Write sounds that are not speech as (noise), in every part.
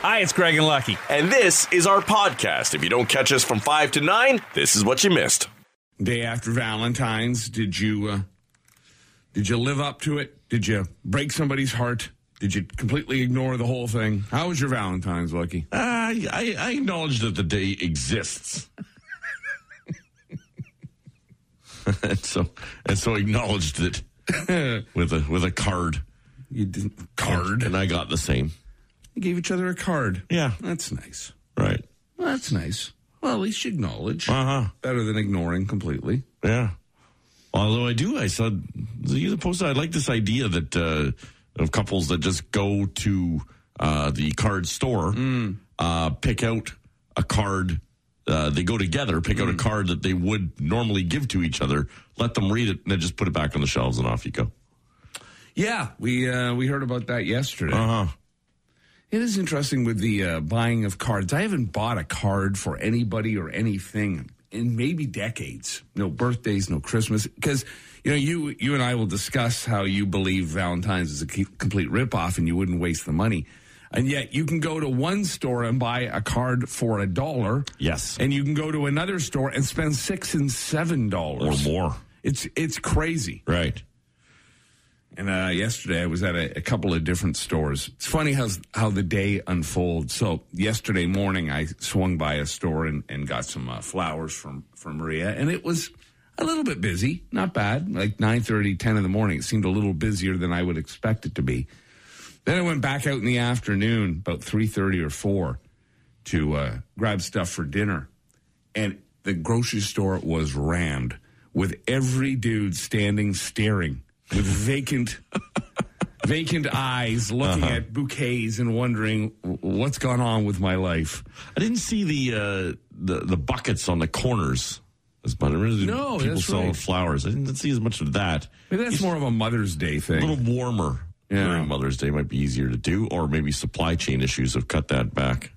Hi, it's Greg and Lucky. And this is our podcast. If you don't catch us from 5 to 9, this is what you missed. Day after Valentine's, did you uh, did you live up to it? Did you break somebody's heart? Did you completely ignore the whole thing? How was your Valentine's, Lucky? Uh, I, I acknowledge that the day exists. and (laughs) so and so acknowledged it (laughs) with a with a card. You didn't card. And I got the same. Gave each other a card. Yeah. That's nice. Right. Well, that's nice. Well, at least you acknowledge. Uh-huh. Better than ignoring completely. Yeah. Although I do, I said you posted. I like this idea that uh, of couples that just go to uh, the card store, uh, pick out a card. Uh, they go together, pick out a card that they would normally give to each other, let them read it, and then just put it back on the shelves, and off you go. Yeah, we uh, we heard about that yesterday. Uh huh. It is interesting with the uh, buying of cards. I haven't bought a card for anybody or anything in maybe decades. No birthdays, no Christmas. Because you know, you you and I will discuss how you believe Valentine's is a complete ripoff, and you wouldn't waste the money. And yet, you can go to one store and buy a card for a dollar. Yes. and you can go to another store and spend six and seven dollars. Or more. It's it's crazy. Right. And uh, yesterday I was at a, a couple of different stores. It's funny how how the day unfolds. So yesterday morning I swung by a store and, and got some uh, flowers from from Maria, and it was a little bit busy. Not bad. Like 9.30, 10 in the morning. It seemed a little busier than I would expect it to be. Then I went back out in the afternoon, about three thirty or four, to uh, grab stuff for dinner, and the grocery store was rammed with every dude standing staring with vacant (laughs) vacant eyes looking at bouquets and wondering what's gone on with my life I didn't see the uh, the the buckets on the corners as much. Really No, people selling right. flowers. I didn't see as much of that. maybe that's more of a mother's day thing. A little warmer Yeah. during Mother's Day might be easier to do, or maybe supply chain issues have cut that back.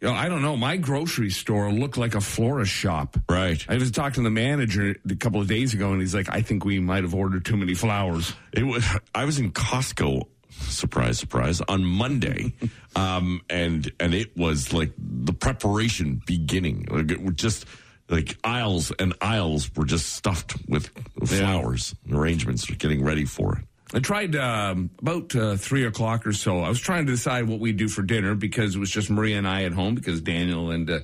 You know, i don't know my grocery store looked like a florist shop Right. i was talking to the manager a couple of days ago and he's like i think we might have ordered too many flowers It was. I was in Costco. Surprise, surprise! On Monday, (laughs) um, and and it was like the preparation beginning. Like it was just like aisles and aisles were just stuffed with flowers and arrangements, getting ready for it. I tried um, about uh, three o'clock or so. I was trying to decide what we'd do for dinner because it was just Maria and I at home because Daniel and uh,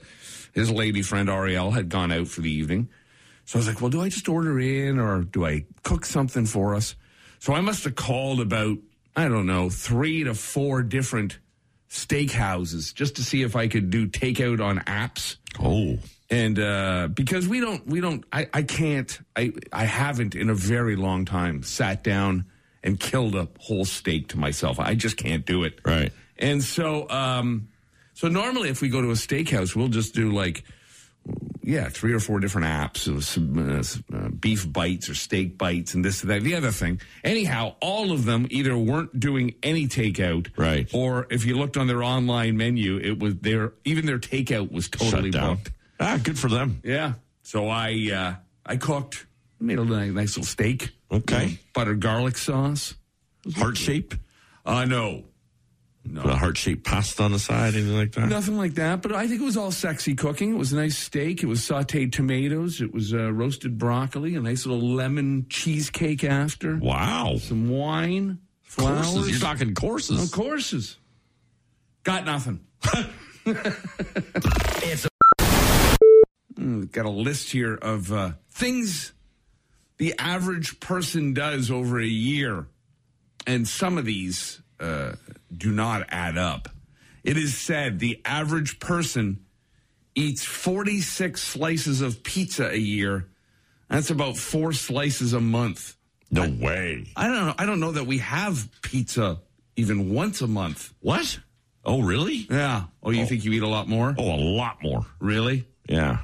his lady friend Ariel had gone out for the evening. So I was like, well, do I just order in or do I cook something for us? So I must have called about, I don't know, three to four different steakhouses just to see if I could do takeout on apps Oh, and uh, because we don't we don't I, I can't I I haven't in a very long time sat down and killed a whole steak to myself. I just can't do it. Right. And so um so normally if we go to a steakhouse, we'll just do like yeah, three or four different apps of some uh, uh, beef bites or steak bites and this and that. The other thing, anyhow, all of them either weren't doing any takeout, Right. Or if you looked on their online menu, it was their even their takeout was totally shut down. booked. Ah, good for them. Yeah. So I uh, I cooked, made a nice little steak. Okay. You know, butter garlic sauce. Heart shape. Uh no. Put a heart shaped pasta on the side, anything like that. Nothing like that, but I think it was all sexy cooking. It was a nice steak. It was sauteed tomatoes. It was uh, roasted broccoli, a nice little lemon cheesecake after. Wow. Some wine, flowers. Courses. You're talking courses. Of courses. Got nothing. (laughs) (laughs) Mm, got a list here of uh, things the average person does over a year, and some of these uh, do not add up. It is said the average person eats 46 slices of pizza a year. That's about four slices a month. No way. I don't know. I don't know that we have pizza even once a month. What? Oh, really? Yeah. Oh, you think you eat a lot more? Oh, a lot more. Really? Yeah.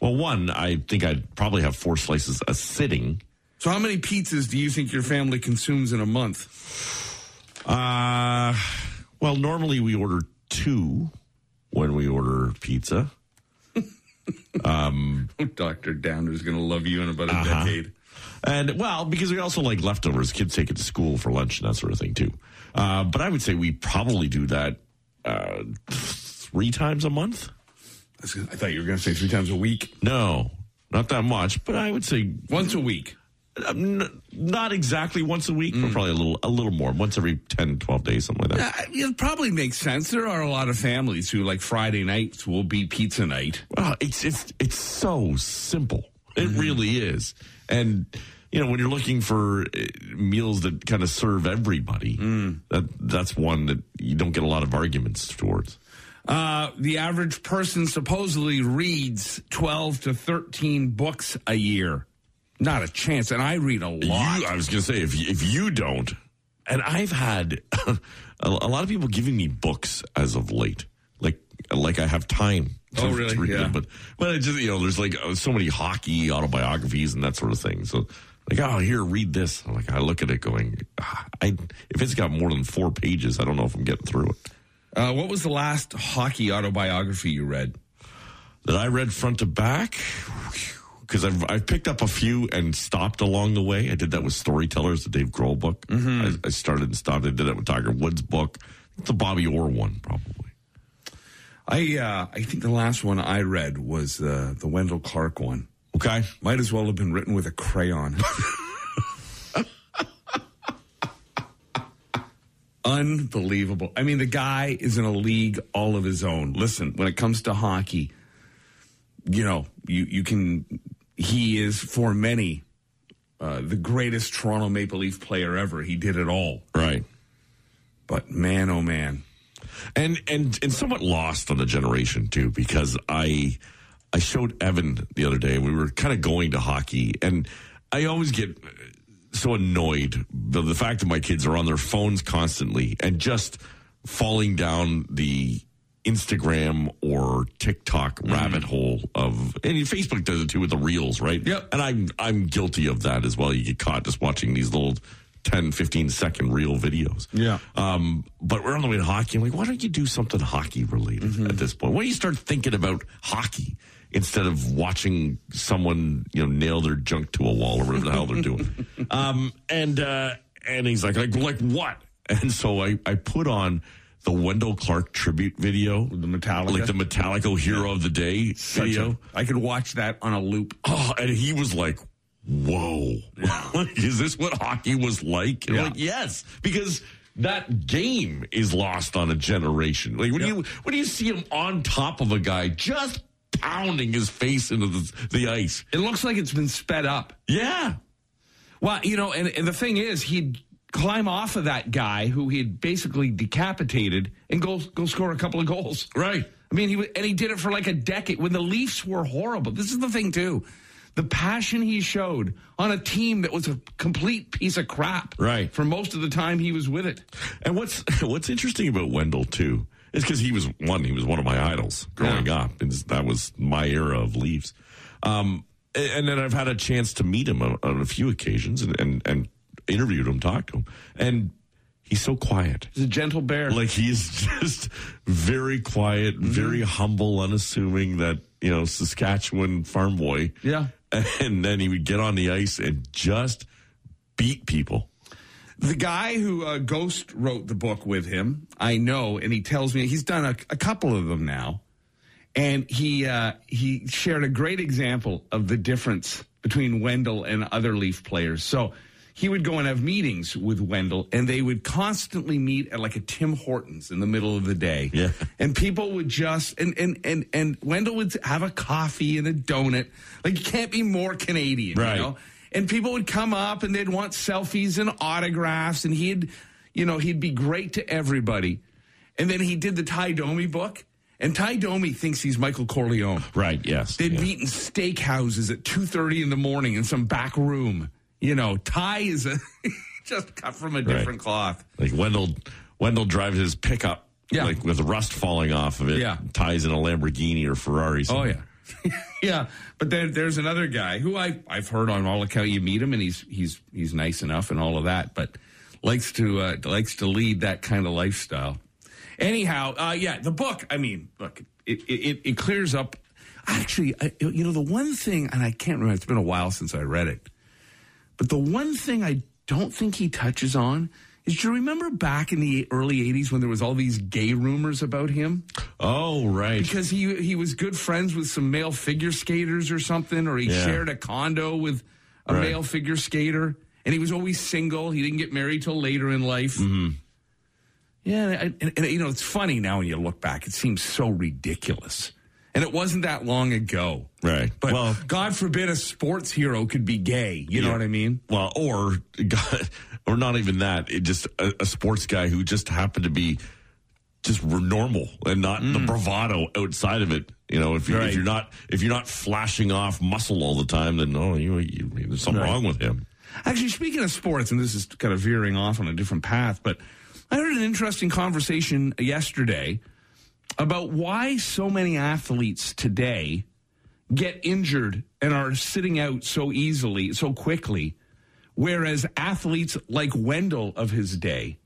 Well, one, I think I'd probably have four slices a sitting. So, how many pizzas do you think your family consumes in a month? Uh, well, normally we order two when we order pizza. (laughs) Oh, Dr. Downer's going to love you in about a Uh-huh. decade. And well, because we also like leftovers. Kids take it to school for lunch and that sort of thing too. Uh, but I would say we probably do that uh, three times a month. I thought you were going to say three times a week. No, not that much, but I would say Once a week. um, n- not exactly once a week, but probably a little a little more, once every 10, 12 days, something like that. Uh, it probably makes sense. There are a lot of families who, like Friday nights, will be pizza night. Well, it's it's it's so simple. It really is. And you know, when you're looking for uh, meals that kind of serve everybody, that that's one that you don't get a lot of arguments towards. Uh, the average person supposedly reads 12 to 13 books a year. Not a chance. And I read a lot. You, I was going to say if you, if you don't, and I've had (laughs) a, a lot of people giving me books as of late, like like I have time. To, Oh, really? to read Yeah. them. But but it just you know, there's like uh, so many hockey autobiographies and that sort of thing. So like, oh, here, read this. I'm like, I look at it going, ah, I if it's got more than four pages, I don't know if I'm getting through it. Uh, what was the last hockey autobiography you read? that I read front to back because I've I've picked up a few and stopped along the way. I did that with Storytellers, the Dave Grohl book. I, I started and stopped. I did that with Tiger Woods book. The Bobby Orr one, probably. I uh, I think the last one I read was uh, the Wendel Clark one. Okay. Might as well have been written with a crayon. (laughs) Unbelievable. I mean, the guy is in a league all of his own. Listen, when it comes to hockey, you know, you, you can, he is for many uh, the greatest Toronto Maple Leaf player ever. He did it all. Right. But man, oh man. And and and somewhat lost on the generation too, because I I showed Evan the other day. We were kind of going to hockey, and I always get so annoyed the, the fact that my kids are on their phones constantly and just falling down the Instagram or TikTok rabbit hole of and Facebook does it too with the reels, right? Yep. And I'm I'm guilty of that as well. You get caught just watching these little 10, 15 second reel videos. Yeah. Um, but we're on the way to hockey. I'm like, why don't you do something hockey related at this point? Why don't you start thinking about hockey instead of watching someone, you know, nail their junk to a wall or whatever the hell they're doing? (laughs) um, and uh, and he's like, like, like what? And so I, I put on the Wendel Clark tribute video, The Metallica? like the Metallica Hero of the Day video. a- I could watch that on a loop. Oh, and he was like, "Whoa, (laughs) is this what hockey was like?" Yeah. like, yes, because that game is lost on a generation. Like when you when you see him on top of a guy just pounding his face into the, the ice. It looks like it's been sped up. Yeah, Well, you know, and, and the thing is, he'd climb off of that guy who he had basically decapitated and go go score a couple of goals. right. I mean, he and he did it for like a decade when the Leafs were horrible. This is the thing too, the passion he showed on a team that was a complete piece of crap. Right. for most of the time he was with it. And what's (laughs) what's interesting about Wendel too is because he was one, he was one of my idols growing Yeah. up, and that was my era of Leafs. Um, and, and then I've had a chance to meet him on, on a few occasions and, and and interviewed him, talked to him, and he's so quiet. He's a gentle bear. Like he's (laughs) just very quiet, Mm-hmm. very humble, unassuming. That you know, Saskatchewan farm boy. Yeah. (laughs) and then he would get on the ice and just beat people. The guy who uh, Ghost wrote the book with him, I know, and he tells me he's done a, a couple of them now, and he uh, he shared a great example of the difference between Wendel and other Leaf players. So he would go and have meetings with Wendel, and they would constantly meet at like a Tim Hortons in the middle of the day. Yeah. and people would just and and and and Wendel would have a coffee and a donut. Like you can't be more Canadian, Right. you know and people would come up and they'd want selfies and autographs and he'd you know he'd be great to everybody and then he did the Tie Domi book and Tie Domi thinks he's michael corleone Right. Yes. they'd yeah. meet in steakhouses at 2.30 in the morning in some back room you know Tie is a (laughs) just cut from a different cloth Like Wendel, Wendel drives his pickup, Yeah. like with rust falling off of it. Yeah. Tie's in a Lamborghini or Ferrari. Oh yeah, (laughs) yeah. But there's another guy who I I've heard on all account. You meet him and he's he's he's nice enough and all of that, but likes to uh, likes to lead that kind of lifestyle. Anyhow, uh, yeah, the book. I mean, look, it it, it clears up. Actually, I, you know, the one thing, and I can't remember. It's been a while since I read it, but the one thing I don't think he touches on Did you remember back in the early '80s when there was all these gay rumors about him? Oh, right. Because he he was good friends with some male figure skaters or something, or he Yeah. shared a condo with a Right. male figure skater, and he was always single. He didn't get married till later in life. Mm-hmm. Yeah, and, and, and, you know it's funny now when you look back; it seems so ridiculous, and it wasn't that long ago. Right. But Well- God forbid a sports hero could be gay. You know what I mean? Well, or (laughs) or not even that. It just a, a sports guy who just happened to be just normal and not the bravado outside of it. You know, if, you, Mm. Right. if you're not if you're not flashing off muscle all the time, then oh, you, you there's something Right. wrong with him. Actually, speaking of sports, and this is kind of veering off on a different path, but I heard an interesting conversation yesterday about why so many athletes today get injured and are sitting out so easily, so quickly, whereas athletes like Wendel of his day,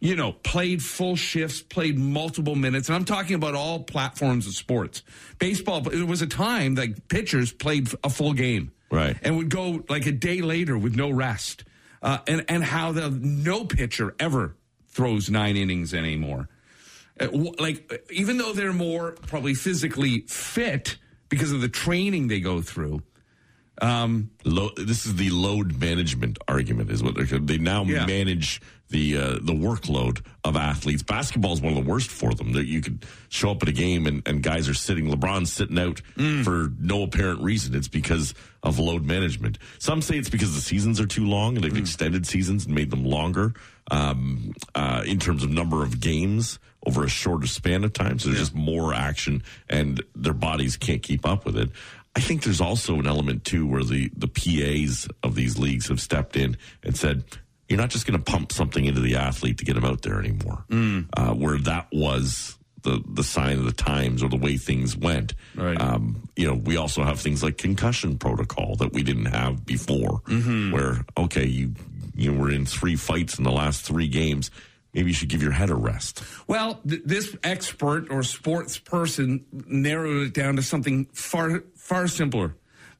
you know, played full shifts, played multiple minutes, and I'm talking about all platforms of sports. Baseball, it was a time that pitchers played a full game Right. and would go like a day later with no rest, uh, and and how the no pitcher ever throws nine innings anymore. Uh, like even though they're more probably physically fit because of the training they go through. Lo- this is the load management argument, is what they're. They now Yeah. manage the uh, the workload of athletes. Basketball is one of the worst for them. That you could show up at a game and, and guys are sitting. LeBron's sitting out Mm. for no apparent reason. It's because of load management. Some say it's because the seasons are too long and they've Mm. extended seasons and made them longer um, uh, in terms of number of games over a shorter span of time. So there's just more action and their bodies can't keep up with it. I think there's also an element too where the the PAs of these leagues have stepped in and said, "You're not just going to pump something into the athlete to get him out there anymore." Uh, where that was the the sign of the times or the way things went. Right. Um, you know, we also have things like concussion protocol that we didn't have before, where okay, you you were in three fights in the last three games. Maybe you should give your head a rest. Well, th- this expert or sports person narrowed it down to something far far simpler.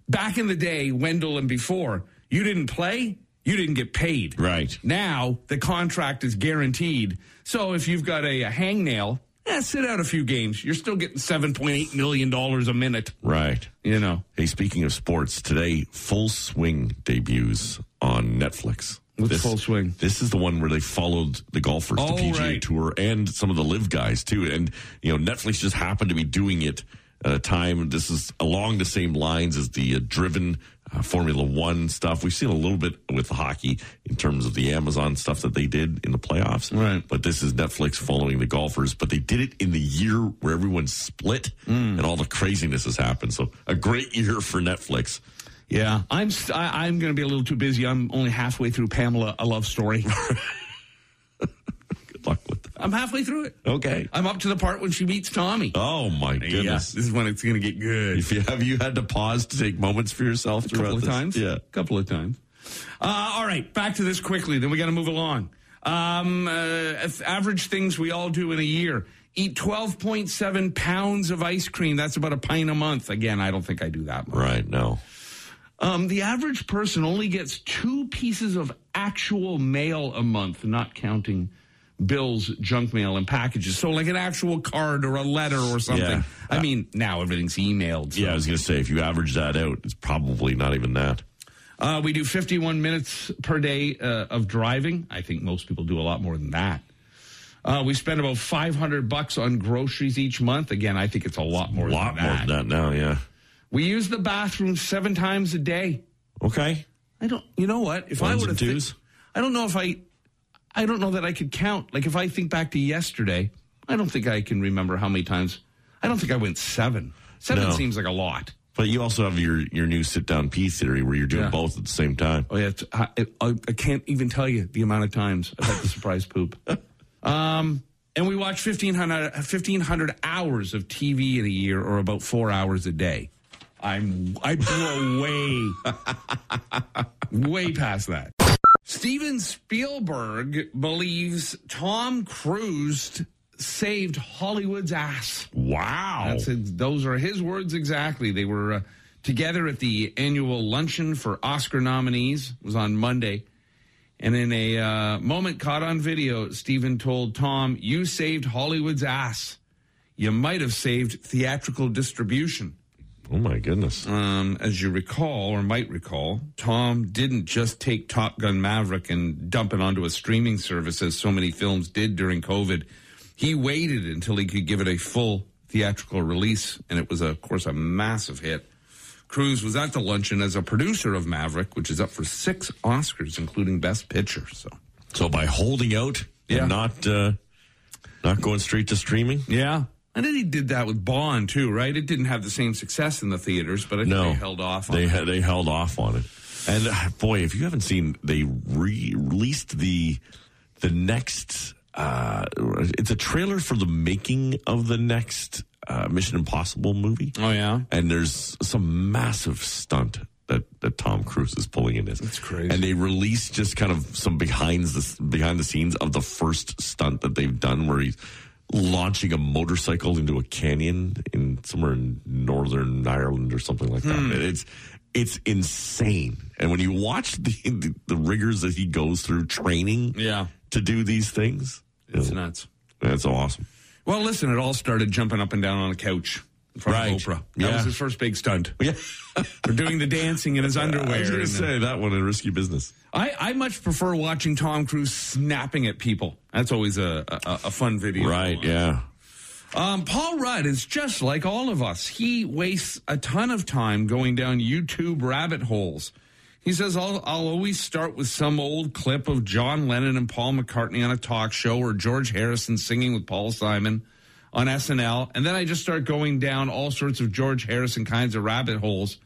Back in the day, Wendel and before, you didn't play, you didn't get paid. Right. Now the contract is guaranteed. So if you've got a, a hangnail, eh, sit out a few games. You're still getting seven point eight million dollars a minute. Right. You know. Hey, speaking of sports, today Full Swing debuts on Netflix. What's Full Swing? This is the one where they followed the golfers, Oh, the PGA right. Tour, and some of the LIV guys too. And you know, Netflix just happened to be doing it at a time. This is along the same lines as the uh, driven uh, Formula One stuff. We've seen a little bit with hockey in terms of the Amazon stuff that they did in the playoffs. Right. But this is Netflix following the golfers, but they did it in the year where everyone split Mm. and all the craziness has happened. So a great year for Netflix. Yeah, I'm st- I, I'm going to be a little too busy. I'm only halfway through Pamela, a love story. (laughs) Good luck with that. I'm halfway through it. Okay. I'm up to the part when she meets Tommy. Oh my Yeah, goodness. this is when it's going to get good. If you have you had to pause to take moments for yourself A throughout couple of this? times. Yeah. A couple of times. Uh, all right, back to this quickly. Then we got to move along. Um, uh, average things we all do in a year. Eat 12.7 pounds of ice cream. That's about a pint a month. Again, I don't think I do that much. Right. No. Um, the average person only gets two pieces of actual mail a month, not counting bills, junk mail, and packages. So, like an actual card or a letter or something. Yeah. I mean, now everything's emailed. so- Yeah, I was going to say if you average that out, it's probably not even that. Uh, we do 51 minutes per day uh, of driving. I think most people do a lot more than that. Uh, we spend about 500 bucks on groceries each month. Again, I think it's a lot more A lot than more than that now. Yeah. We use the bathroom seven times a day. Okay. I don't. You know what? If I would have, twos? I don't know if I, I don't know that I could count. Like if I think back to yesterday, I don't think I can remember how many times. I don't think I went seven. Seven No. seems like a lot. But you also have your your new sit down pee theory where you're doing Yeah. both at the same time. Oh yeah, I, I, I can't even tell you the amount of times I've had the surprise (laughs) poop. Um, and we watch 1,500, 1,500 hours of TV in a year, or about four hours a day. I'm I blow way, way past that. Steven Spielberg believes Tom Cruise saved Hollywood's ass. Wow. That's those are his words exactly. They were uh, together at the annual luncheon for Oscar nominees. It was on Monday, And in a uh, moment caught on video, Steven told Tom, You saved Hollywood's ass. You might have saved theatrical distribution. Oh my goodness. Um, as you recall, or might recall, Tom didn't just take Top Gun Maverick and dump it onto a streaming service as so many films did during COVID. He waited until he could give it a full theatrical release, and it was, of course, a massive hit. Cruise was at the luncheon as a producer of Maverick, which is up for six Oscars, including Best Picture. So, So by holding out Yeah. and not uh, not going straight to streaming, yeah. And then he did that with Bond, too, right? It didn't have the same success in the theaters, but I think no, they held off on They it. they held off on it. And uh, boy, if you haven't seen, they re- released the the next. Uh, it's a trailer for the making of the next uh, Mission Impossible movie. Oh, yeah? and there's some massive stunt that, that Tom Cruise is pulling in this. That's crazy. And they released just kind of some behind the behind the scenes of the first stunt that they've done, where he's launching a motorcycle into a canyon in somewhere in northern Ireland or something like Hmm. that. It's it's insane. And when you watch the, the the rigors that he goes through training, Yeah. to do these things, It's you know, nuts. that's awesome. Well, listen, it all started jumping up and down on a couch in front Right. of Oprah. That Yeah. was his first big stunt. (laughs) Yeah, For doing the dancing in his underwear. I was going to the- say that one in risky business. I, I much prefer watching Tom Cruise snapping at people. That's always a, a, a fun video. Right? Yeah. Um, Paul Rudd is just like all of us. He wastes a ton of time going down YouTube rabbit holes. He says, I'll, I'll always start with some old clip of John Lennon and Paul McCartney on a talk show or George Harrison singing with Paul Simon on SNL. And then I just start going down all sorts of George Harrison kinds of rabbit holes.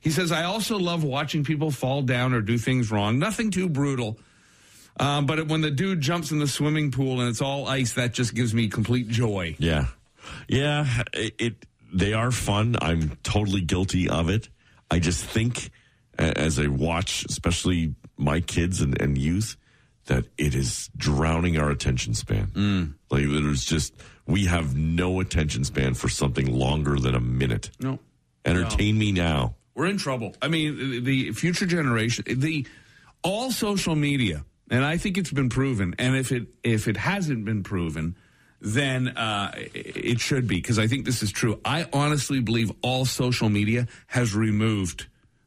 He says, I also love watching people fall down or do things wrong. Nothing too brutal. Um, but when the dude jumps in the swimming pool and it's all ice, that just gives me complete joy. Yeah, yeah. It, it they are fun. I'm totally guilty of it. I just think as I watch, especially my kids and, and youth, that it is drowning our attention span. Like there's just we have no attention span for something longer than a minute. No. Entertain me now. We're in trouble. I mean, the- the future generation, the all social media, and I think it's been proven. And if it if it hasn't been proven, then uh, it should be because I think this is true. I honestly believe all social media has removed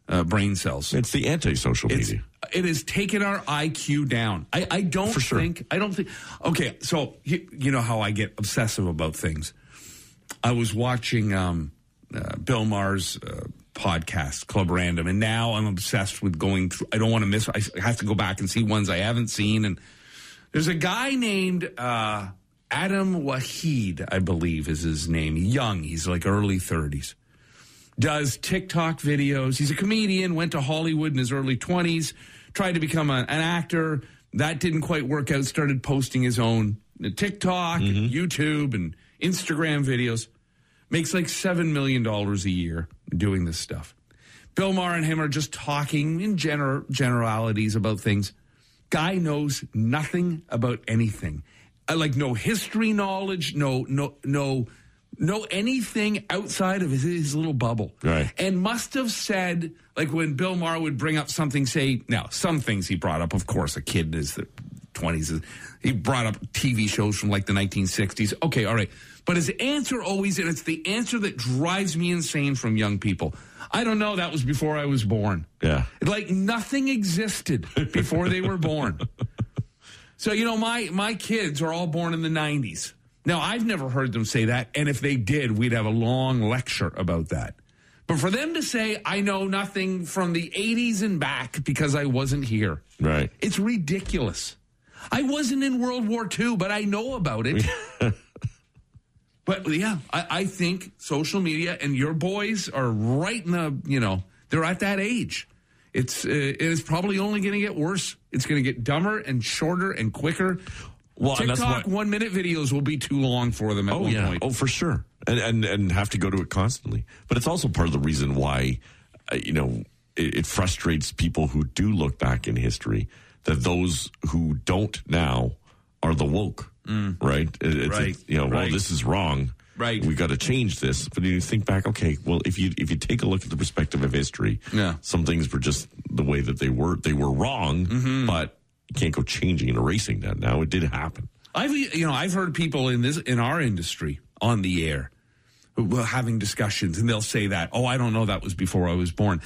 uh, brain cells. It's the anti-social It's, media. it has taken our IQ down. I, I don't For sure. think. I don't think. Okay, so you, you know how I get obsessive about things. I was watching um, uh, Bill Maher's uh, podcast, Club Random, and now I'm obsessed with going through. I don't want to miss. I have to go back and see ones I haven't seen. And there's a guy named uh, Adam Waheed, I believe is his name. Young, he's like early 30s does TikTok videos. He's a comedian, went to Hollywood in his early 20s, tried to become a, an actor. That didn't quite work out. Started posting his own TikTok, and YouTube, and Instagram videos. Makes like $7 million a year doing this stuff. Bill Maher and him are just talking in gener- generalities about things. Guy knows nothing about anything. Uh, like no history knowledge, no no no no anything outside of his, his little bubble. Right. And must have said like when Bill Maher would bring up something say now some things he brought up of course a kid is the 20s he brought up TV shows from like the 1960s. Okay, all right. But his answer always and it's the answer that drives me insane from young people. I don't know, that was before I was born. Yeah. Like nothing existed before they were born. (laughs) So you know, my my kids are all born in the '90s. Now I've never heard them say that, and if they did, we'd have a long lecture about that. But for them to say I know nothing from the '80s and back because I wasn't here, Right. it's ridiculous. I wasn't in World War II, but I know about it. (laughs) but yeah, I, I think social media and your boys are right in the, you know, they're at that age. It's uh, it is probably only going to get worse. It's going to get dumber and shorter and quicker. Well, TikTok one minute videos will be too long for them at Oh one yeah, point. oh for sure, and, and and have to go to it constantly. But it's also part of the reason why, uh, you know, it, it frustrates people who do look back in history that those who don't now are the woke, right? It- it's, Mm. Right, you know, well, this is wrong. Right. We've got to change this. But you think back, okay, well, if you if you take a look at the perspective of history, Yeah. some things were just the way that they were. They were wrong, Mm-hmm. but you can't go changing and erasing that now. It did happen. I've you know I've heard people in this in our industry on the air having discussions and they'll say that oh I don't know that was before I was born.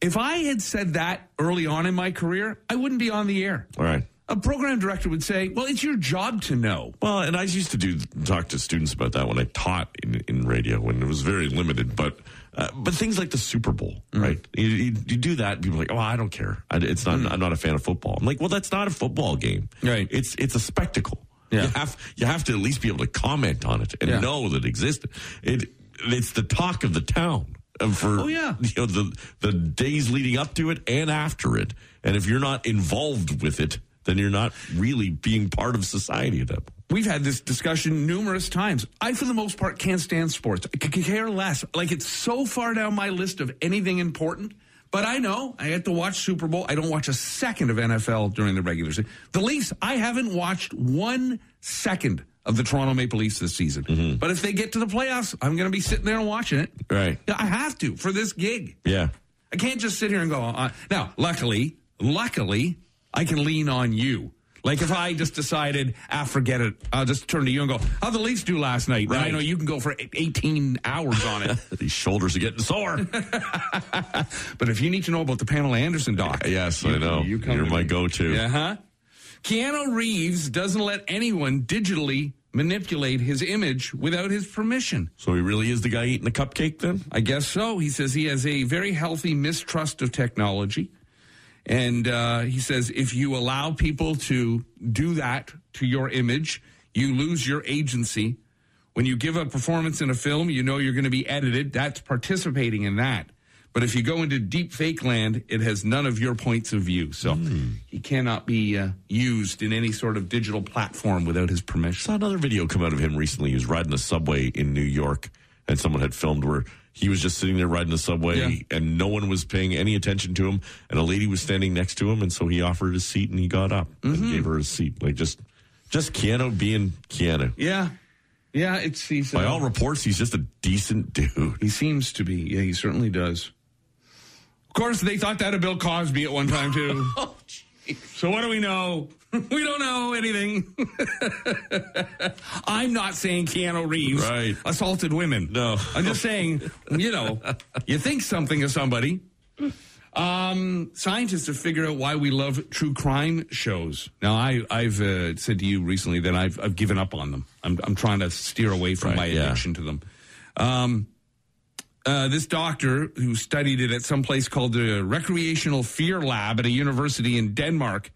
If I had said that early on in my career, I wouldn't be on the air. All right. A program director would say, "Well, it's your job to know." Well, and I used to do talk to students about that when I taught in, in radio when it was very limited, but uh, but things like the Super Bowl, Mm. right? You, you, you do that, and people are like, "Oh, I don't care. I, it's not. I'm not a fan of football." I'm like, "Well, that's not a football game. Right. It's it's a spectacle. Yeah. You have you have to at least be able to comment on it and Yeah. know that it existed. It it's the talk of the town." uh, For Oh, yeah. you know the the days leading up to it and after it, and if you're not involved with it, then you're not really being part of society at that point. We've had this discussion numerous times. I, for the most part, can't stand sports. I could care less. Like it's so far down my list of anything important. But I know I have to watch Super Bowl. I don't watch a second of NFL during the regular season. The Leafs, I haven't watched one second of the Toronto Maple Leafs this season. But if they get to the playoffs, I'm going to be sitting there and watching it. Right. I have to for this gig. Yeah. I can't just sit here and go. Uh, now, luckily, luckily, I can lean on you. Like if I just decided, ah, forget it, I'll just turn to you and go, how'd the Leafs do last night? And I know you can go for 18 hours on it. (laughs) These shoulders are getting sore. (laughs) but if you need to know about the Pamela Anderson doc, yes, you- I know. You You're my me. go-to. Yeah, huh? Keanu Reeves doesn't let anyone digitally manipulate his image without his permission. So he really is the guy eating the cupcake then? I guess so. He says he has a very healthy mistrust of technology. And uh, he says if you allow people to do that to your image, you lose your agency. When you give a performance in a film, you know you're going to be edited. That's participating in that. But if you go into deep fake land, it has none of your points of view. So he cannot be uh, used in any sort of digital platform without his permission. I saw another video come out of him recently. He was riding the subway in New York, and someone had filmed where he was just sitting there riding the subway, Yeah. and no one was paying any attention to him. And a lady was standing next to him, and so he offered his seat, and he got up Mm-hmm. and gave her a seat. Like just, just Keanu being Keanu. Yeah. Yeah, it's he's, By uh, all reports, he's just a decent dude. He seems to be. Yeah, he certainly does. Of course, they thought that of Bill Cosby at one time, too. (laughs) so, what do we know? (laughs) we don't know anything. (laughs) I'm not saying Keanu Reeves Right. assaulted women. No. I'm just saying, you know, you think something of somebody. Um, scientists have figured out why we love true crime shows. Now, I, I've uh, said to you recently that I've, I've given up on them. I'm, I'm trying to steer away from Right, my yeah. addiction to them. Um, uh, this doctor who studied it at some place called the Recreational Fear Lab at a university in Denmark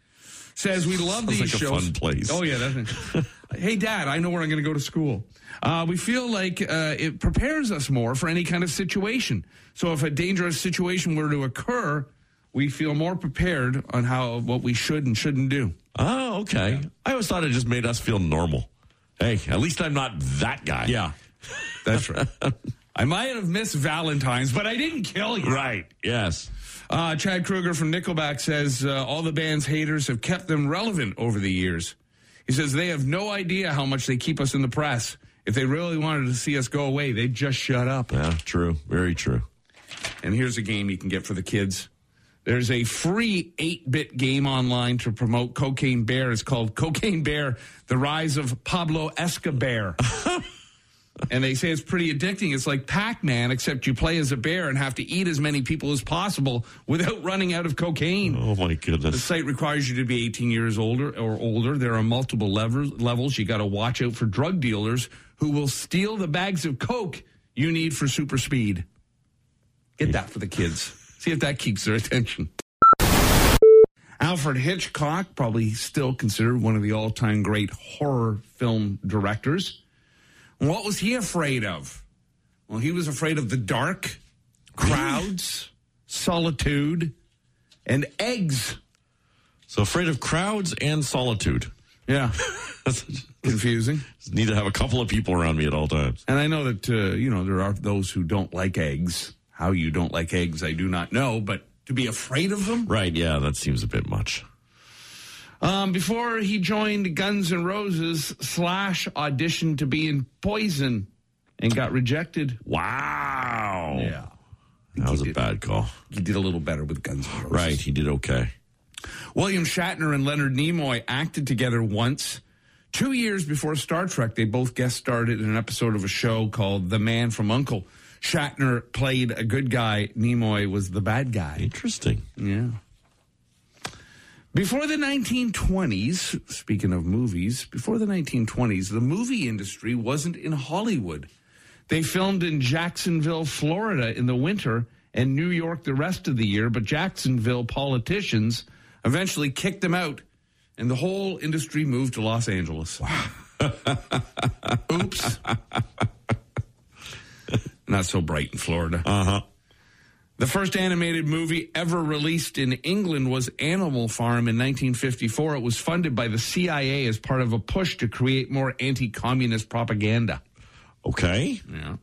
says we love Sounds these like a shows. fun place. Oh yeah, that's (laughs) hey, Dad, I know where I'm going to go to school. Uh, we feel like uh, it prepares us more for any kind of situation. So if a dangerous situation were to occur, we feel more prepared on how what we should and shouldn't do. Oh, okay. I always thought it just made us feel normal. Hey, at least I'm not that guy. Yeah, that's right. (laughs) I might have missed Valentine's, but I didn't kill you. Right. Yes. Uh, Chad Kroeger from Nickelback says uh, all the band's haters have kept them relevant over the years. He says they have no idea how much they keep us in the press. If they really wanted to see us go away, they'd just shut up. Yeah, true. Very true. And here's a game you can get for the kids. There's a free 8 bit game online to promote Cocaine Bear. It's called Cocaine Bear The Rise of Pablo Escobar. (laughs) and they say it's pretty addicting. It's like Pac Man, except you play as a bear and have to eat as many people as possible without running out of cocaine. Oh my goodness! The site requires you to be 18 years older or older. There are multiple levels. levels. You got to watch out for drug dealers who will steal the bags of coke you need for super speed. Get that for the kids. See if that keeps their attention. Alfred Hitchcock, probably still considered one of the all-time great horror film directors. What was he afraid of? Well, he was afraid of the dark, crowds, solitude, and eggs. So afraid of crowds and solitude. Yeah. That's (laughs) Confusing. Need to have a couple of people around me at all times. And I know that, uh, you know, there are those who don't like eggs. How you don't like eggs, I do not know, but to be afraid of them? Right. Yeah, that seems a bit much. Um, before he joined Guns N' Roses, Slash auditioned to be in Poison and got rejected. Wow. Yeah. That was a did. bad call. He did a little better with Guns N' Roses. Right. He did okay. William Shatner and Leonard Nimoy acted together once. Two years before Star Trek, they both guest starred in an episode of a show called The Man from Uncle. Shatner played a good guy, Nimoy was the bad guy. Interesting. Yeah. Before the 1920s, speaking of movies, before the 1920s, the movie industry wasn't in Hollywood. They filmed in Jacksonville, Florida in the winter and New York the rest of the year, but Jacksonville politicians eventually kicked them out and the whole industry moved to Los Angeles. (laughs) Oops. (laughs) Not so bright in Florida. Uh huh. The first animated movie ever released in England was Animal Farm in 1954. It was funded by the CIA as part of a push to create more anti communist propaganda. Okay. Yeah.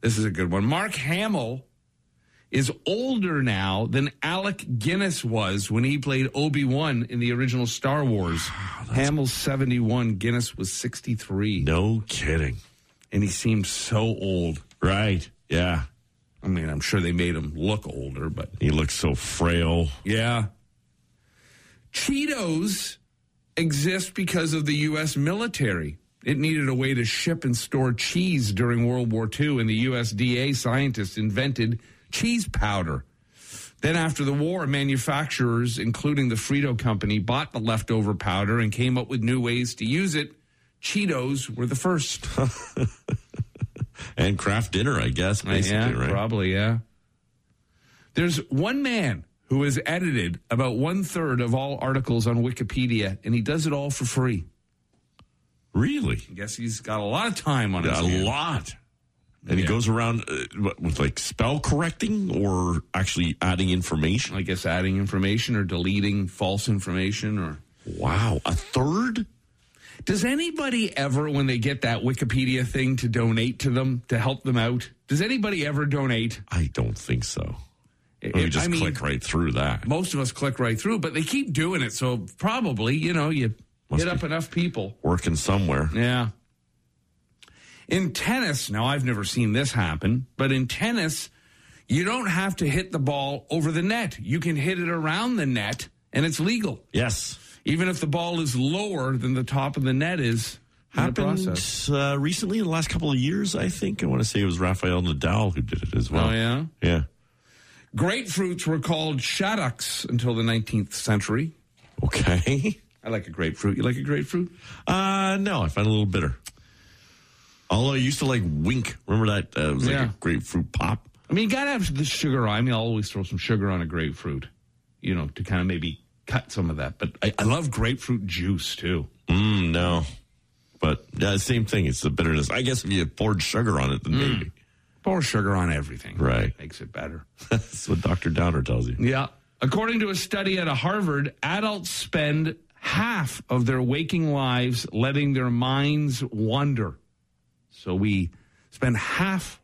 This is a good one. Mark Hamill is older now than Alec Guinness was when he played Obi Wan in the original Star Wars. Hamill's 71, Guinness was 63. No kidding. And he seemed so old. Right. Yeah. I mean, I'm sure they made him look older, but He looks so frail. yeah. Cheetos exist because of the U.S. military. It needed a way to ship and store cheese during World War II, and the USDA scientists invented cheese powder. Then, after the war, manufacturers, including the Frito company, bought the leftover powder and came up with new ways to use it. Cheetos were the first. (laughs) And Kraft Dinner, I guess, basically, yeah, right? probably, yeah. There's one man who has edited about one third of all articles on Wikipedia, and he does it all for free. Really? I guess he's got a lot of time on his A lot. And he goes around uh, with like spell correcting or actually adding information. I guess adding information or deleting false information or. Wow. A third? Does anybody ever, when they get that Wikipedia thing, to donate to them to help them out? Does anybody ever donate? I don't think so. It- we just I mean, click right through that. Most of us click right through, but they keep doing it. So probably, you know, you Must hit up enough people. Working somewhere. Yeah. In tennis, now I've never seen this happen, but in tennis, you don't have to hit the ball over the net. You can hit it around the net and it's legal. Yes. Even if the ball is lower than the top of the net is in the. Happened uh, recently in the last couple of years, I think. I want to say it was Rafael Nadal who did it as well. Oh, yeah? Yeah. Grapefruits were called shaddocks until the 19th century. Okay. (laughs) I like a grapefruit. You like a grapefruit? Uh, no, I find it a little bitter. Although I used to like Wink. Remember that? Uh, it was like Yeah. a grapefruit pop. I mean, you gotta have the sugar on. I mean, I'll always throw some sugar on a grapefruit, you know, to kind of maybe cut some of that. But I, I love grapefruit juice too. Mm, no. But yeah, same thing. It's the bitterness. I guess if you poured sugar on it, then maybe. Pour sugar on everything. Right. Makes it better. (laughs) That's what Dr. Downer tells you. Yeah. According to a study at a Harvard, adults spend half of their waking lives letting their minds wander. So we spend half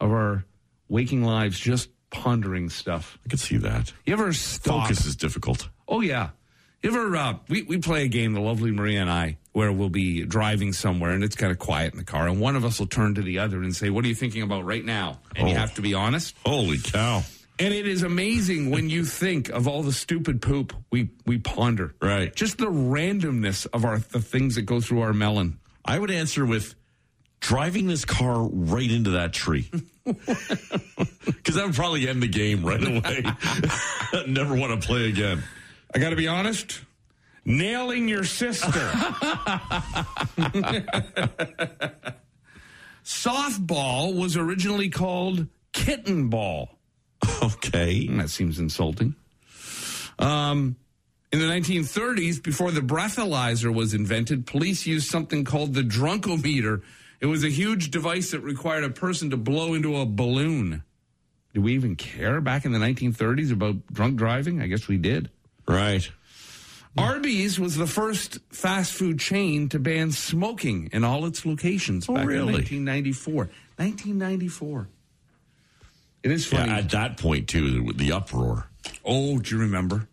of our waking lives just pondering stuff. I could see that. You ever stop? Focus is difficult. Oh yeah. You ever uh, we we play a game, the lovely Maria and I, where we'll be driving somewhere and it's kind of quiet in the car, and one of us will turn to the other and say, "What are you thinking about right now?" And you Oh. have to be honest. Holy cow. And it is amazing when you think of all the stupid poop we we ponder. Right. Just the randomness of our the things that go through our melon. I would answer with driving this car right into that tree. (laughs) (laughs) Because that would probably end the game right away. (laughs) Never want to play again. I got to be honest. Nailing your sister. (laughs) Softball was originally called kitten ball. Okay. That seems insulting. Um, in the 1930s, before the breathalyzer was invented, police used something called the drunkometer. It was a huge device that required a person to blow into a balloon. Did we even care back in the 1930s about drunk driving? I guess we did. Right. Arby's was the first fast food chain to ban smoking in all its locations Oh, back really? in 1994. 1994. It is funny. Yeah, at that point, too, the, the uproar. Oh, do you remember?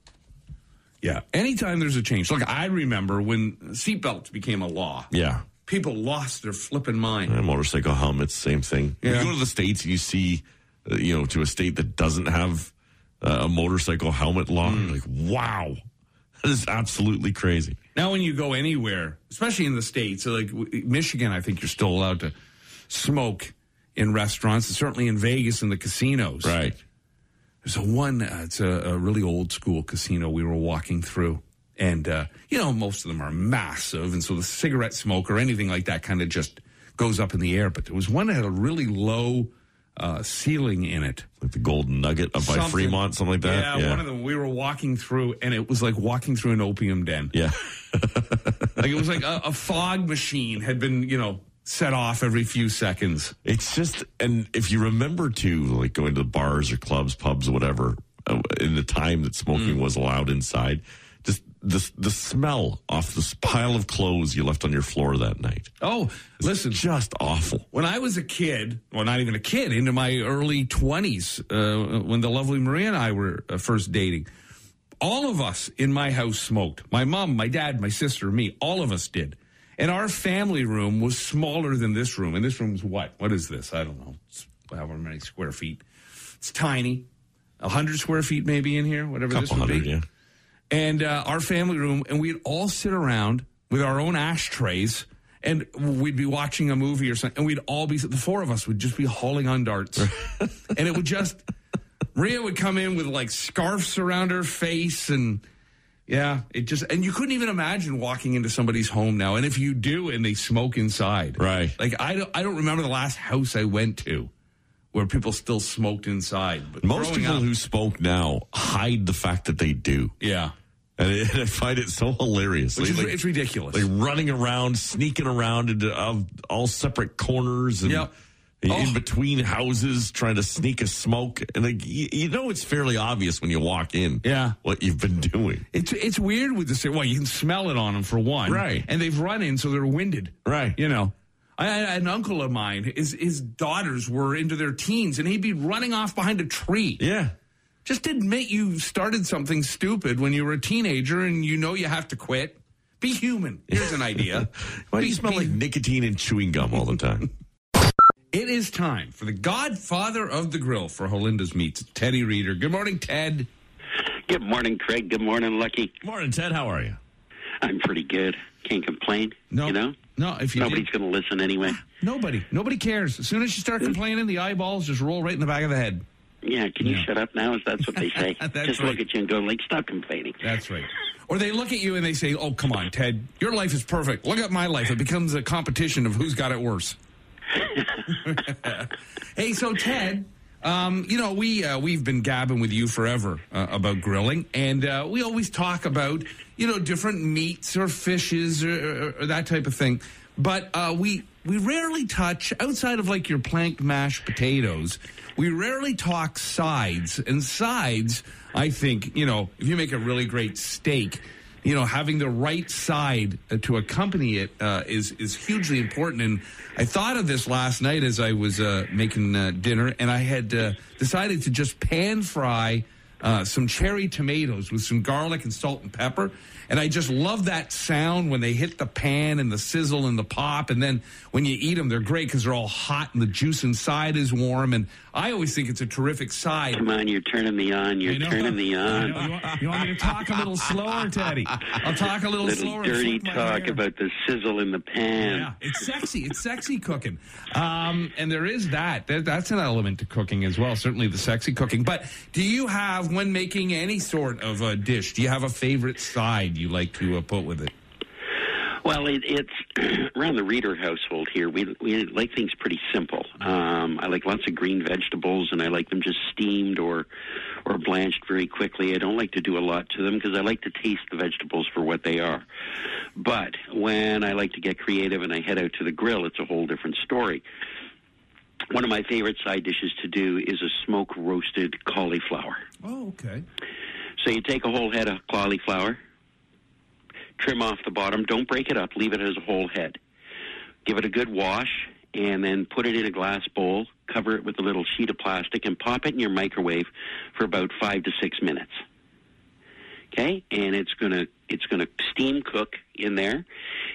Yeah. Anytime there's a change. Look, I remember when seatbelts became a law. Yeah. People lost their flipping mind. And motorcycle helmets, same thing. Yeah. You go to the States, you see, uh, you know, to a state that doesn't have uh, a motorcycle helmet long. Like, wow, (laughs) that is absolutely crazy. Now, when you go anywhere, especially in the states, like Michigan, I think you're still allowed to smoke in restaurants, and certainly in Vegas in the casinos. Right. There's a one. Uh, it's a, a really old school casino we were walking through, and uh, you know most of them are massive, and so the cigarette smoke or anything like that kind of just goes up in the air. But there was one that had a really low uh, ceiling in it. Like the Golden Nugget up by Fremont, something like that. Yeah, one of them. We were walking through, and it was like walking through an opium den. Yeah. (laughs) Like it was like a, a fog machine had been, you know, set off every few seconds. It's just, and if you remember to like going to the bars or clubs, pubs, or whatever, uh, in the time that smoking Mm. was allowed inside, the the smell off this pile of clothes you left on your floor that night. Oh, listen, Just awful. when I was a kid, well, not even a kid, into my early 20s, uh, when the lovely Maria and I were uh, first dating, all of us in my house smoked. My mom, my dad, my sister, me, all of us did. And our family room was smaller than this room. And this room's what? What is this? I don't know. It's however many square feet. It's tiny. A hundred square feet maybe in here, whatever this Couple would hundred, be yeah. And uh, our family room, and we'd all sit around with our own ashtrays, and we'd be watching a movie or something, and we'd all be the four of us would just be hauling on darts, (laughs) and it would just Rhea would come in with like scarves around her face, and yeah, it just and you couldn't even imagine walking into somebody's home now, and if you do, and they smoke inside, Right. Like I don't, I don't remember the last house I went to. Where people still smoked inside, but Most people up- who smoke now hide the fact that they do. yeah, And I, and I find it so hilarious. which They, is like, it's ridiculous. like running around, sneaking around into uh, all separate corners and Yep. in Oh. between houses, trying to sneak a smoke. And like, you, you know, it's fairly obvious when you walk in. Yeah. what you've been doing. It's it's weird with the same. well, you can smell it on them for one, Right. And they've run in, so they're winded, Right. You know, I, I an uncle of mine. His his daughters were into their teens, and he'd be running off behind a tree. Yeah, Just admit you started something stupid when you were a teenager, and you know you have to quit. Be human. Here's an idea. (laughs) why do you smell be- like nicotine and chewing gum all the time? It is time for the Godfather of the Grill for Halenda's Meats, Teddy Reader. Good morning, Ted. Good morning, Craig. Good morning, Lucky. Morning, Ted. How are you? I'm pretty good. Can't complain. No, You know? no. If you Nobody's going to listen anyway. (sighs) nobody, nobody cares. As soon as you start complaining, the eyeballs just roll right in the back of the head. Yeah, can you shut up now? Is that's what they say? (laughs) Just right. look at you and go, like, stop complaining. That's right. Or they look at you and they say, "Oh, come on, Ted, your life is perfect. Look at my life. It becomes a competition of who's got it worse." (laughs) hey, so Ted, um, you know we uh, we've been gabbing with you forever uh, about grilling, and uh, we always talk about you know different meats or fishes or, or, or that type of thing, but uh, we we rarely touch outside of like your planked mashed potatoes. We rarely talk sides, and sides. I think you know if you make a really great steak you know, having the right side uh, to accompany it uh, is is hugely important. And I thought of this last night as I was uh, making uh, dinner, and I had uh, decided to just pan fry uh, some cherry tomatoes with some garlic and salt and pepper. And I just love that sound when they hit the pan and the sizzle and the pop. And then when you eat them, they're great because they're all hot and the juice inside is warm. And I always think it's a terrific side. Come on, you're turning me on. You're turning me on. You, want, you want me to talk a little slower, Teddy? I'll talk a little, Little slower. dirty talk hair. about the sizzle in the pan. Yeah, it's sexy. It's sexy cooking, um, and there is that. That's an element to cooking as well. Certainly the sexy cooking. But do you have, when making any sort of a dish, do you have a favorite side you like to uh, put with it? Well, it, it's (clears throat) around the Reader household here. We we like things pretty simple. Um, I like lots of green vegetables, and I like them just steamed or or blanched very quickly. I don't like to do a lot to them because I like to taste the vegetables for what they are. But when I like to get creative and I head out to the grill, it's a whole different story. One of my favorite side dishes to do is a smoke roasted cauliflower. Oh, okay. So you take a whole head of cauliflower, trim off the bottom, don't break it up, leave it as a whole head. Give it a good wash, and then put it in a glass bowl, cover it with a little sheet of plastic, and pop it in your microwave for about five to six minutes. Okay, and it's gonna it's gonna steam cook in there,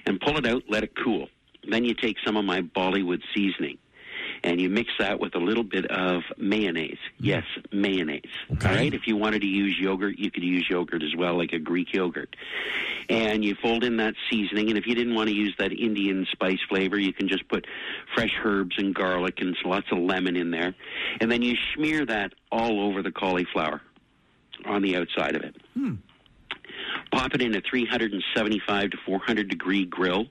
and pull it out, let it cool. Then you take some of my Bollywood seasoning, and you mix that with a little bit of mayonnaise. Yes, mayonnaise. Okay. All right. If you wanted to use yogurt, you could use yogurt as well, like a Greek yogurt. And you fold in that seasoning, and if you didn't want to use that Indian spice flavor, you can just put fresh herbs and garlic and lots of lemon in there, and then you smear that all over the cauliflower on the outside of it. Hmm. Pop it in a 375 to 400 degree grill,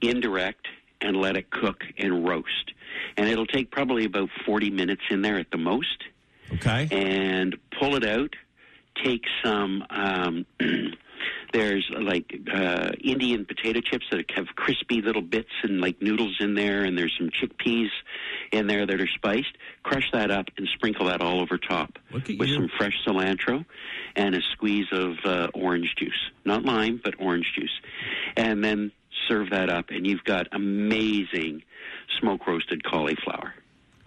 indirect, and let it cook and roast. And it'll take probably about 40 minutes in there at the most. Okay. And pull it out. Take some. Um, (clears throat) there's like uh, Indian potato chips that have crispy little bits and like noodles in there, and there's some chickpeas in there that are spiced. Crush that up and sprinkle that all over top with you. some fresh cilantro and a squeeze of uh, orange juice, not lime, but orange juice, and then serve that up, and you've got amazing smoke roasted cauliflower.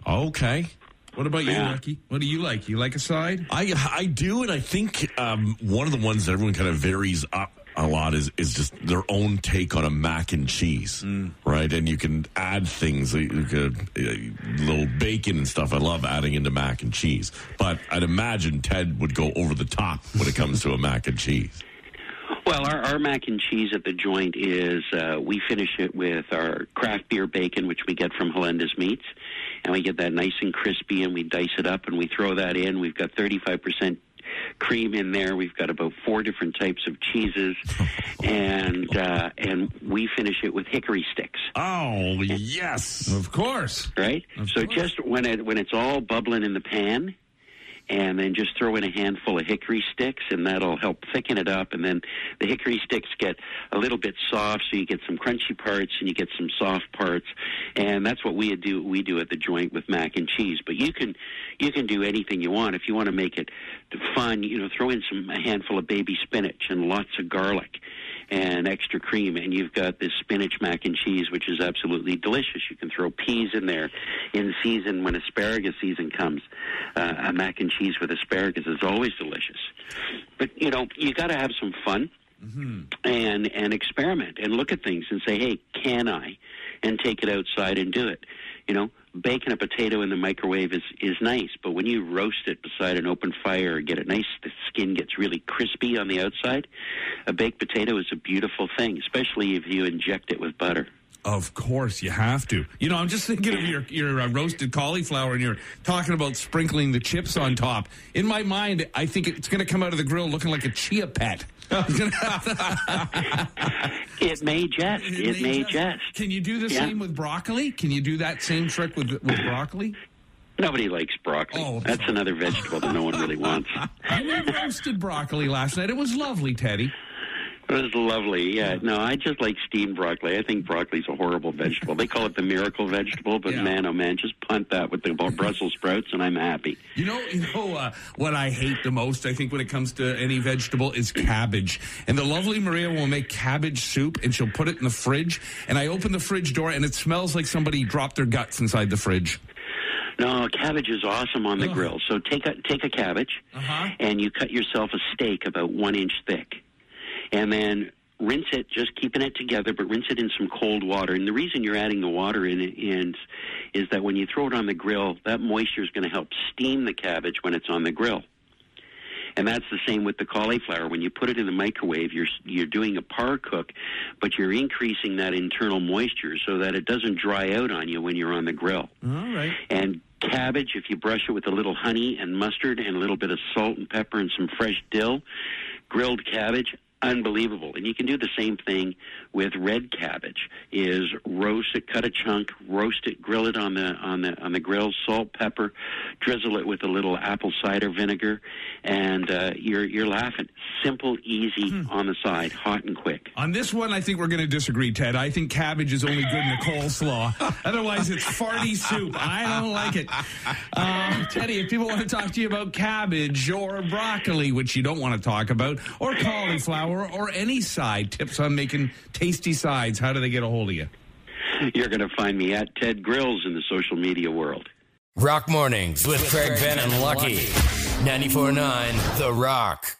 Okay. What about you, yeah. Lucky? What do you like? You like a side? I I do, and I think um, one of the ones that everyone kind of varies up a lot is is just their own take on a mac and cheese, mm. right? And you can add things like, a, a little bacon and stuff. I love adding into mac and cheese, but I'd imagine Ted would go over the top when it comes to a mac and cheese. Well, our, our mac and cheese at the joint is uh, we finish it with our craft beer bacon, which we get from Halenda's Meats, and we get that nice and crispy, and we dice it up and we throw that in. We've got 35% cream in there. We've got about four different types of cheeses, (laughs) and uh, and we finish it with hickory sticks. Oh yes, of course. Right. Of so course. just when it when it's all bubbling in the pan, and then just throw in a handful of hickory sticks, and that'll help thicken it up. And then the hickory sticks get a little bit soft, so you get some crunchy parts and you get some soft parts. And that's what we do. We do at the joint with mac and cheese. But you can you can do anything you want if you want to make it fun. You know, throw in some a handful of baby spinach and lots of garlic and extra cream, and you've got this spinach mac and cheese, which is absolutely delicious. You can throw peas in there in season when asparagus season comes. Uh, a mac and cheese with asparagus is always delicious. But you know, you got to have some fun. Mm-hmm. And and experiment and look at things and say, hey, can I? And take it outside and do it. You know, baking a potato in the microwave is is nice, but when you roast it beside an open fire, get it nice, the skin gets really crispy on the outside. A baked potato is a beautiful thing, especially if you inject it with butter. Of course, you have to. You know, I'm just thinking of your your uh, roasted cauliflower, and you're talking about sprinkling the chips on top. In my mind, I think it's going to come out of the grill looking like a chia pet. (laughs) (laughs) it may jest. It, it may, jest. jest. Can you do the yeah. same with broccoli? Can you do that same trick with with broccoli? Nobody likes broccoli. Oh, That's another vegetable that no one really wants. (laughs) I made roasted broccoli last night. It was lovely, Teddy. It was lovely. Yeah. No, I just like steamed broccoli. I think broccoli's a horrible vegetable. They call it the miracle vegetable, but yeah. man, oh man, just punt that with the Brussels sprouts, and I'm happy. You know, you know uh, what I hate the most. I think when it comes to any vegetable is cabbage. And the lovely Maria will make cabbage soup, and she'll put it in the fridge. And I open the fridge door, and it smells like somebody dropped their guts inside the fridge. No, cabbage is awesome on the oh. grill. So take a take a cabbage, uh-huh. and you cut yourself a steak about one inch thick and then rinse it, just keeping it together, but rinse it in some cold water. And the reason you're adding the water in it is, is that when you throw it on the grill, that moisture is going to help steam the cabbage when it's on the grill. And that's the same with the cauliflower. When you put it in the microwave, you're you're doing a par cook, but you're increasing that internal moisture so that it doesn't dry out on you when you're on the grill. All right. And cabbage, if you brush it with a little honey and mustard and a little bit of salt and pepper and some fresh dill, grilled cabbage, unbelievable. And you can do the same thing with red cabbage. Is roast it, cut a chunk, roast it, grill it on the on the on the grill, salt, pepper, drizzle it with a little apple cider vinegar, and uh, you're you're laughing. Simple, easy hmm. on the side, hot and quick. On this one, I think we're going to disagree, Ted. I think cabbage is only good in a coleslaw. (laughs) Otherwise, it's farty soup. I don't like it. Uh, Teddy, if people want to talk to you about cabbage or broccoli, which you don't want to talk about, or cauliflower or, or any side, tips on making tasty sides, how do they get a hold of you? You're going to find me at Ted Grills in the social media world. Rock Mornings with Craig Ben and Lucky. 94.9 The Rock.